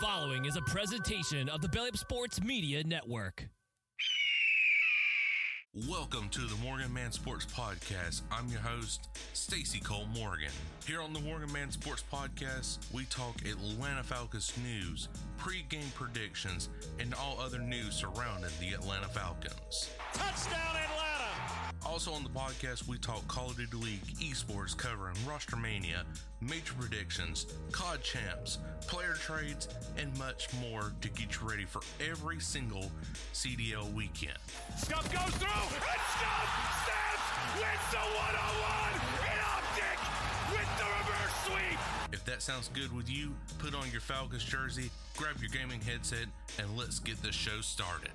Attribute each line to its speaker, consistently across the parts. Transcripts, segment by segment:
Speaker 1: following is a presentation of the Belly Up Sports Media Network.
Speaker 2: Welcome to the Morgan Man Sports Podcast. I'm your host, Stacy Cole Morgan. Here on the Morgan Man Sports Podcast, we talk Atlanta Falcons news, pre-game predictions, and all other news surrounding the Atlanta Falcons.
Speaker 3: Touchdown Atlanta!
Speaker 2: Also on the podcast, we talk Call of Duty League, esports, covering roster mania, major predictions, COD champs, player trades, and much more to get you ready for every single CDL weekend.
Speaker 3: Scuff goes through, and Scuff snaps, wins the one-on-one in optic with the reverse sweep.
Speaker 2: If that sounds good with you, put on your Falcons jersey, grab your gaming headset, and let's get the show started.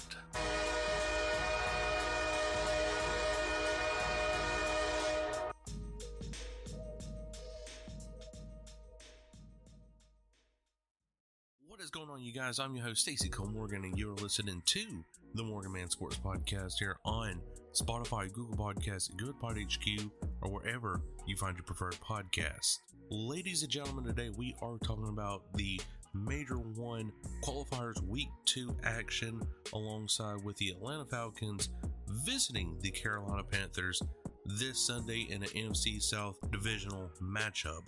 Speaker 2: Going on, you guys? I'm your host, Stacy Cole Morgan, and you're listening to the Morgan Man Sports Podcast here on Spotify, Google Podcasts, Good Pod HQ, or wherever you find your preferred podcast. Ladies and gentlemen, today we are talking about the Major One Qualifiers Week 2 action alongside with the Atlanta Falcons visiting the Carolina Panthers this Sunday in an NFC South divisional matchup.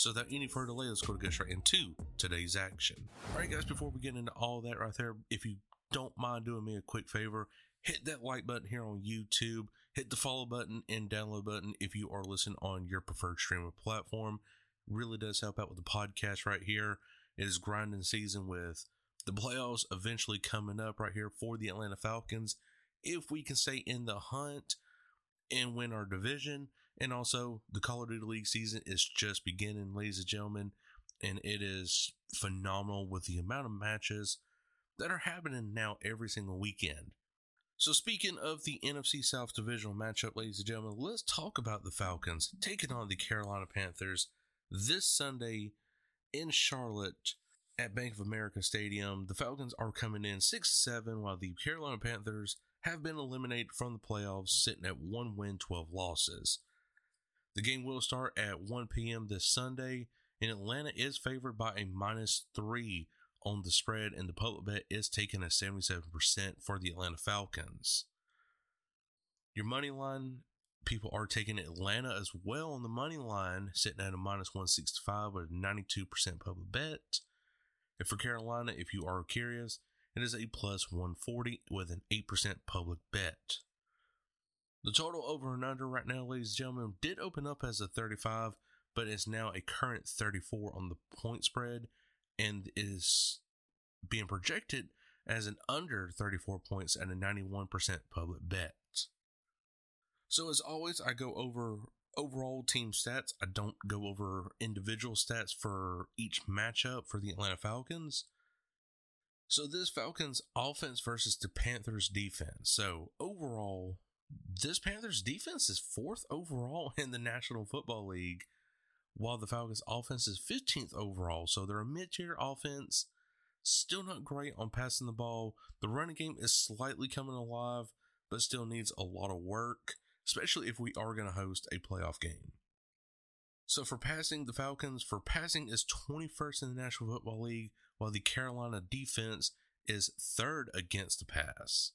Speaker 2: So, without any further delay, let's go to get straight into today's action. All right, guys, before we get into all that right there, if you don't mind doing me a quick favor, hit that like button here on YouTube, hit the follow button and download button if you are listening on your preferred streaming platform. Really does help out with the podcast right here. It is grinding season with the playoffs eventually coming up right here for the Atlanta Falcons. If we can stay in the hunt and win our division, and also the Call of Duty League season is just beginning, ladies and gentlemen, and it is phenomenal with the amount of matches that are happening now every single weekend. So, speaking of the NFC South Divisional matchup, ladies and gentlemen, let's talk about the Falcons taking on the Carolina Panthers this Sunday in Charlotte at Bank of America Stadium. The Falcons are coming in 6 7, while the Carolina Panthers have been eliminated from the playoffs, sitting at 1 win, 12 losses. The game will start at 1 p.m. this Sunday, and Atlanta is favored by a minus 3 on the spread, and the public bet is taken at 77% for the Atlanta Falcons. Your money line, people are taking Atlanta as well on the money line, sitting at a minus 165 with a 92% public bet. And for Carolina, if you are curious, it is a plus 140 with an 8% public bet. The total over and under right now, ladies and gentlemen, did open up as a 35, but is now a current 34 on the point spread and is being projected as an under 34 points at a 91% public bet. So, as always, I go over overall team stats. I don't go over individual stats for each matchup for the Atlanta Falcons. So, this Falcons offense versus the Panthers defense. So, overall, this Panthers defense is fourth overall in the National Football League, while the Falcons offense is 15th overall. So, they're a mid tier offense. Still not great on passing the ball. The running game is slightly coming alive, but still needs a lot of work especially if we are going to host a playoff game. So for passing, the Falcons for passing is 21st in the National Football League, while the Carolina defense is third against the pass.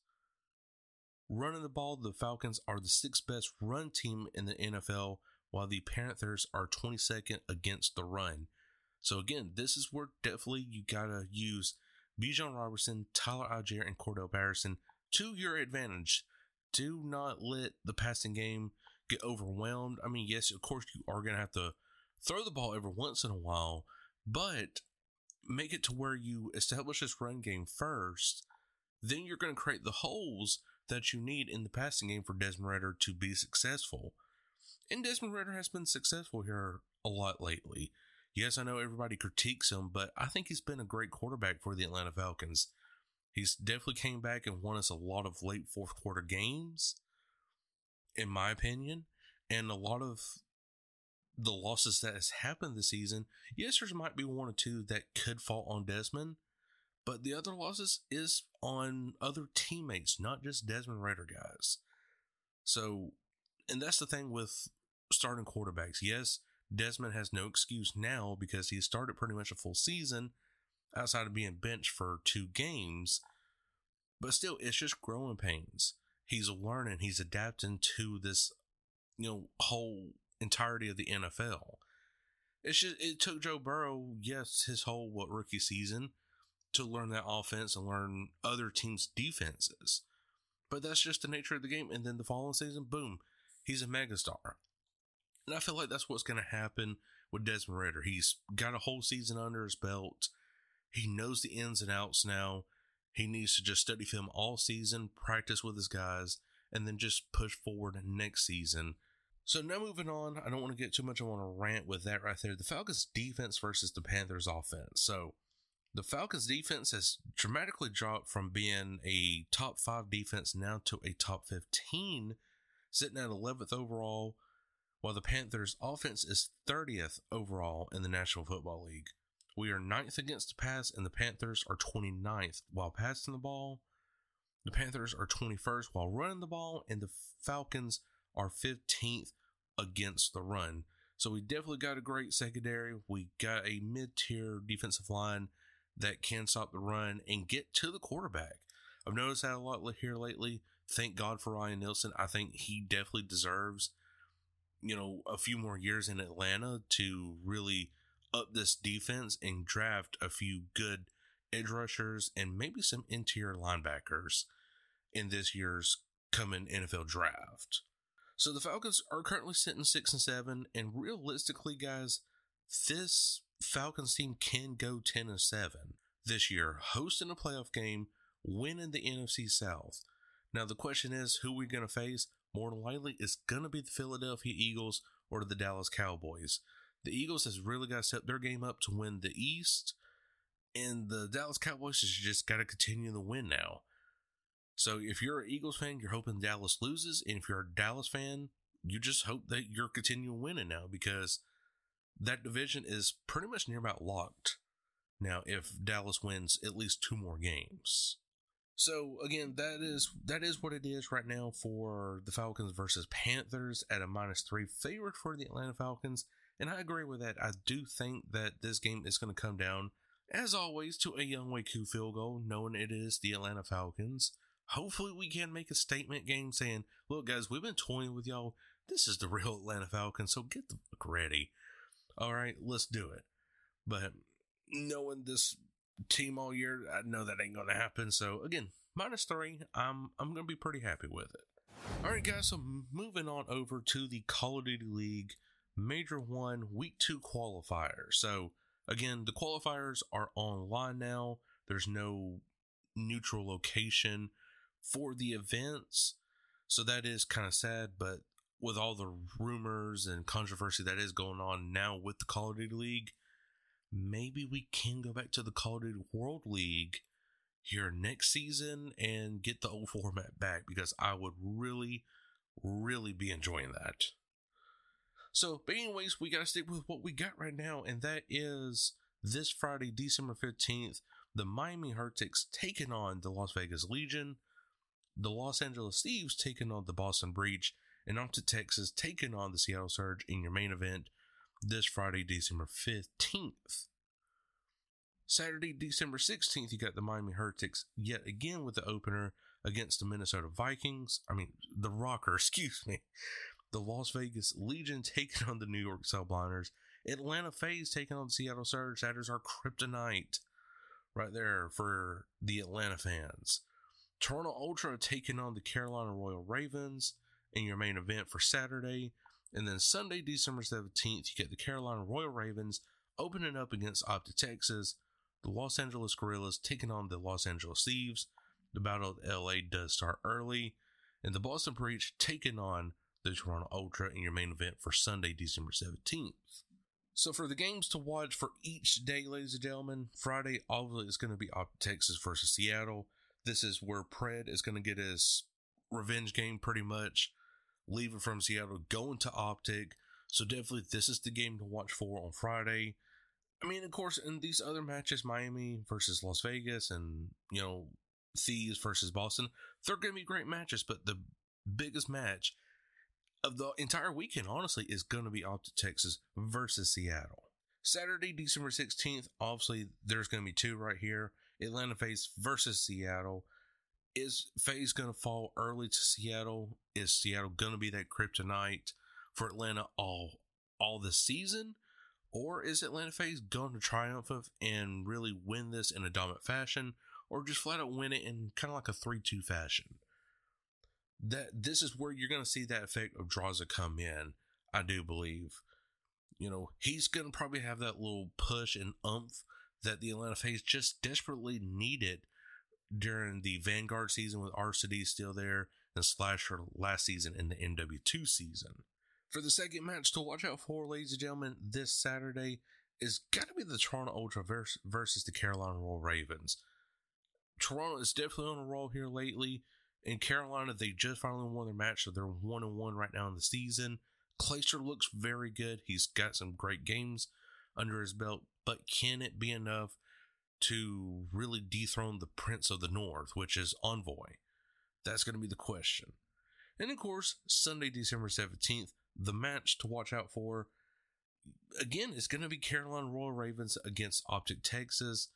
Speaker 2: Running the ball, the Falcons are the sixth best run team in the NFL, while the Panthers are 22nd against the run. So again, this is where definitely you gotta use Bijan Robinson, Tyler Allgeier, and Cordarrelle Patterson to your advantage do not let the passing game get overwhelmed. I mean, yes, of course, you are to have to throw the ball every once in a while, but make it to where you establish this run game first. Then you're to create the holes that you need in the passing game for Desmond Ridder to be successful. And Desmond Ridder has been successful here a lot lately. Yes, I know everybody critiques him, but I think he's been a great quarterback for the Atlanta Falcons. He's definitely came back and won us a lot of late fourth quarter games, in my opinion, and a lot of the losses that has happened this season. Yes, there might be one or two that could fall on Desmond, but the other losses is on other teammates, not just Desmond Ridder guys. So, and that's the thing with starting quarterbacks. Yes, Desmond has no excuse now because he started pretty much a full season outside of being benched for two games. But still, it's just growing pains. He's learning, he's adapting to this, you know, whole entirety of the NFL. It's just it took Joe Burrow, yes, his whole what rookie season to learn that offense and learn other teams' defenses. But that's just the nature of the game. And then the following season, boom, he's a megastar. And I feel like that's what's going to happen with Desmond Ridder. He's got a whole season under his belt. He knows the ins and outs now. He needs to just study film all season, practice with his guys, and then just push forward next season. So now moving on, I don't want to get too much. I want to rant with that right there. The Falcons defense versus the Panthers offense. So the Falcons defense has dramatically dropped from being a top five defense now to a top 15, sitting at 11th overall, while the Panthers offense is 30th overall in the National Football League. We are ninth against the pass, and the Panthers are 29th while passing the ball. The Panthers are 21st while running the ball, and the Falcons are 15th against the run. So we definitely got a great secondary. We got a mid tier defensive line that can stop the run and get to the quarterback. I've noticed that a lot here lately. Thank God for Ryan Nielsen. I think he definitely deserves, you know, a few more years in Atlanta to really up this defense and draft a few good edge rushers and maybe some interior linebackers in this year's coming NFL draft. So the Falcons are currently sitting six and seven, and realistically, guys, this Falcons team can go ten and seven this year, hosting a playoff game, winning the NFC South. Now the question is, who we going to face? More than likely, it's going to be the Philadelphia Eagles or the Dallas Cowboys. The Eagles has really got to step their game up to win the East, and the Dallas Cowboys has just got to continue to win now. So if you're an Eagles fan, you're hoping Dallas loses, and if you're a Dallas fan, you just hope that you're continuing winning now because that division is pretty much near about locked now if Dallas wins at least two more games. So again, that is that is what it is right now for the Falcons versus Panthers at a minus three favorite for the Atlanta Falcons. And I agree with that. I do think that this game is going to come down, as always, to a Younghoe Koo field goal, knowing it is the Atlanta Falcons. Hopefully, we can make a statement game saying, look, guys, we've been toying with y'all. This is the real Atlanta Falcons, so get the fuck ready. All right, let's do it. But knowing this team all year, I know that ain't to happen. So, again, minus three, I'm, I'm to be pretty happy with it. All right, guys, so moving on over to the Call of Duty League Major 1 Week 2 qualifier. So, again, the qualifiers are online now. There's no neutral location for the events. So that is kind of sad, but with all the rumors and controversy that is going on now with the Call of Duty League, maybe we can go back to the Call of Duty World League here next season and get the old format back because I would really, really be enjoying that. So, but anyways, we gotta stick with what we got right now, and that is this Friday, December 15th, the Miami Heretics taking on the Las Vegas Legion, the Los Angeles Thieves taking on the Boston Breach, and Optic Texas taking on the Seattle Surge in your main event this Friday, December 15th. Saturday, December 16th, you got the Miami Heretics yet again with the opener against the Minnesota Vikings. I mean, the ROKKR, excuse me. The Las Vegas Legion taking on the New York Subliners. Atlanta FaZe taking on the Seattle Surge. That is our kryptonite right there for the Atlanta fans. Toronto Ultra taking on the Carolina Royal Ravens in your main event for Saturday. And then Sunday, December 17th, you get the Carolina Royal Ravens opening up against Optic Texas. The Los Angeles Guerrillas taking on the Los Angeles Thieves. The Battle of LA does start early. And the Boston Breach taking on the Toronto Ultra in your main event for Sunday, December 17th. So for the games to watch for each day, ladies and gentlemen, Friday obviously is going to be Texas versus Seattle. This is where Pred is going to get his revenge game pretty much, leaving from Seattle, going to Optic. So definitely this is the game to watch for on Friday. I mean, of course, in these other matches, Miami versus Las Vegas and, you know, Thieves versus Boston, they're going to be great matches, but the biggest match of the entire weekend, honestly, is going to be Optic Texas versus Seattle. Saturday, December 16th, obviously, there's going to be two right here Atlanta FaZe versus Seattle. Is FaZe going to fall early to Seattle? Is Seattle going to be that kryptonite for Atlanta all all the season? Or is Atlanta FaZe going to triumph of and really win this in a dominant fashion? Or just flat out win it in kind of like a 3 2 fashion? That This is where you're going to see that effect of Drazah come in, I do believe. You know, he's going to probably have that little push and umph that the Atlanta FaZe just desperately needed during the Vanguard season with Arcitys still there and Slasher last season in the MW2 season. For the second match to watch out for, ladies and gentlemen, this Saturday is to be the Toronto Ultra versus the Carolina Royal Ravens. Toronto is definitely on a roll here lately. In Carolina, they just finally won their match, so they're one and one right now in the season. Clayster looks very good. He's got some great games under his belt, but can it be enough to really dethrone the Prince of the North, which is Envoy? That's going to be the question. And of course, Sunday, December 17th, the match to watch out for. Again, it's going to be Carolina Royal Ravens against Optic Texas.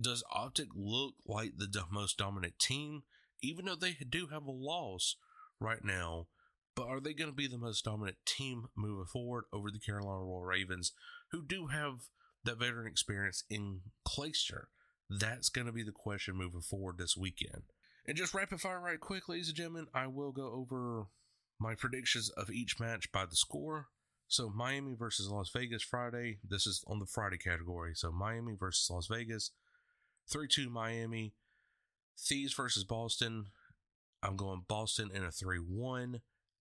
Speaker 2: Does Optic look like the most dominant team, even though they do have a loss right now? But are they going to be the most dominant team moving forward over the Carolina Royal Ravens, who do have that veteran experience in Clayster? That's going to be the question moving forward this weekend. And just rapid fire right quick, ladies and gentlemen, I will go over my predictions of each match by the score. So Miami versus Las Vegas Friday. This is on the Friday category. So Miami versus Las Vegas. 3 2 Miami. Thieves versus Boston. I'm going Boston in a 3 1.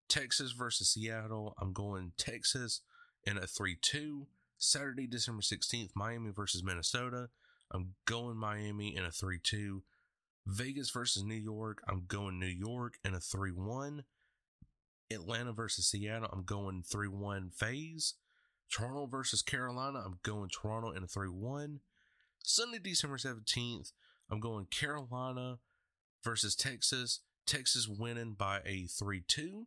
Speaker 2: Texas versus Seattle. I'm going Texas in a 3 2. Saturday, December 16th, Miami versus Minnesota. I'm going Miami in a 3 2. Vegas versus New York. I'm going New York in a 3 1. Atlanta versus Seattle. I'm going 3 1 FaZe. Toronto versus Carolina. I'm going Toronto in a 3 1. Sunday, December 17th. I'm going Carolina versus Texas. Texas winning by a 3 2.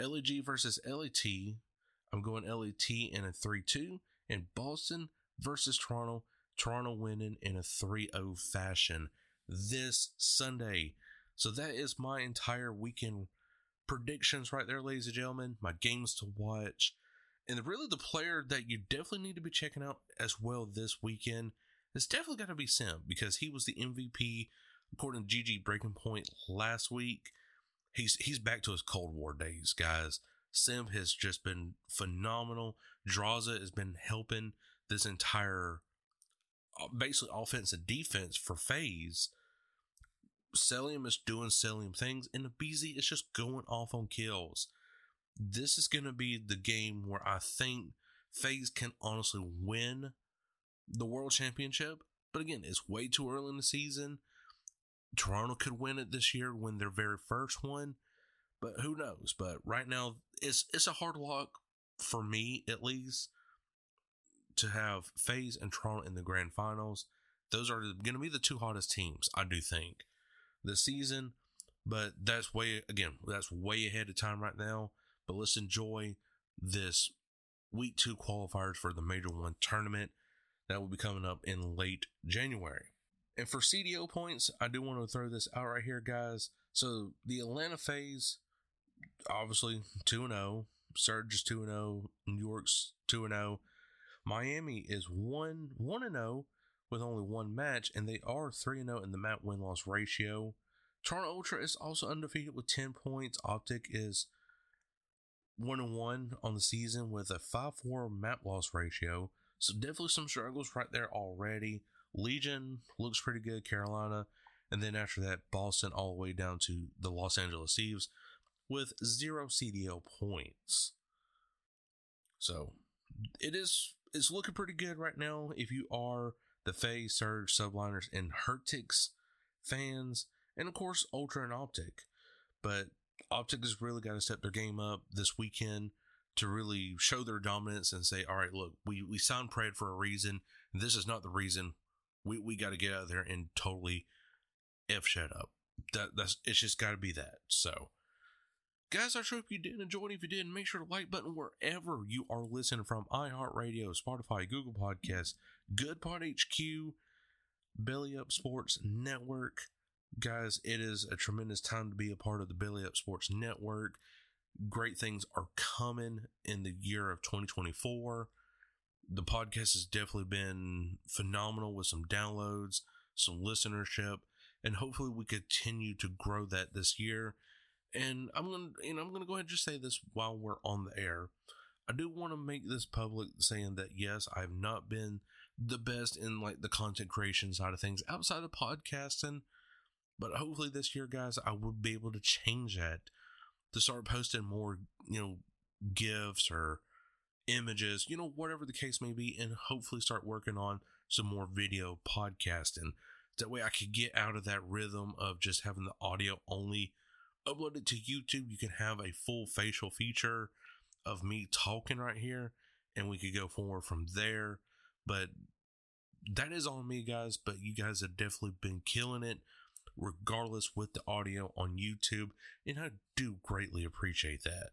Speaker 2: LAG versus LAT. I'm going LAT in a 3 2. And Boston versus Toronto. Toronto winning in a 3 0 fashion this Sunday. So that is my entire weekend predictions right there, ladies and gentlemen. My games to watch. And really, the player that you definitely need to be checking out as well this weekend is definitely got to be Simp because he was the MVP according to GG Breaking Point last week he's he's back to his Cold War days, guys. Simp has just been phenomenal. Drazah has been helping this entire uh, basically offense and defense for FaZe. Cellium is doing Cellium things, and Abezy is just going off on kills. This is going to be the game where I think FaZe can honestly win the World Championship. But again, it's way too early in the season. Toronto could win it this year, win their very first one, but who knows? But right now, it's it's a hard lock for me at least to have FaZe and Toronto in the grand finals. Those are going to be the two hottest teams, I do think, this season. But that's way again, that's way ahead of time right now. But let's enjoy this week two qualifiers for the Major One tournament that will be coming up in late January. And for CDL points, I do want to throw this out right here, guys. So the Atlanta FaZe, obviously 2 0. Surge is 2 0. New York's 2 0. Miami is 1 1 0 with only one match, and they are 3 0 in the map win loss ratio. Toronto Ultra is also undefeated with 10 points. Optic is 1 1 on the season with a 5 4 map loss ratio. So definitely some struggles right there already. Legion looks pretty good, Carolina. And then after that, Boston all the way down to the Los Angeles Thieves with zero CDL points. So it is it's looking pretty good right now if you are the FaZe, Surge, Subliners, and Heretics fans, and of course Ultra and Optic. But Optic has really got to step their game up this weekend to really show their dominance and say, all right, look, we, we signed Pred for a reason. This is not the reason we we got to get out there and totally f shut up. That that's it's just got to be that. So Guys, I sure hope you did enjoy it. If you did, make sure to like button wherever you are listening from iHeartRadio, Spotify, Google Podcasts, Good Pod HQ, Belly Up Sports Network. Guys, it is a tremendous time to be a part of the Belly Up Sports Network. Great things are coming in the year of 2024. The podcast has definitely been phenomenal with some downloads, some listenership, and hopefully we continue to grow that this year. And I'm gonna, know, I'm gonna go ahead and just say this while we're on the air. I do want to make this public, saying that yes, I've not been the best in like the content creation side of things outside of podcasting, but hopefully this year, guys, I will be able to change that to start posting more, you know, gifts or images, you know, whatever the case may be, and hopefully start working on some more video podcasting. That way I could get out of that rhythm of just having the audio only upload it to YouTube. You can have a full facial feature of me talking right here, and we could go forward from there. But that is on me, guys. But you guys have definitely been killing it, regardless with the audio on YouTube, and I do greatly appreciate that.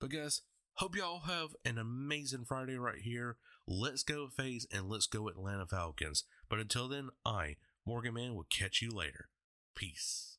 Speaker 2: But guys, hope y'all have an amazing Friday right here. Let's go FaZe and let's go Atlanta Falcons. But until then, I, Morgan Man, will catch you later. Peace.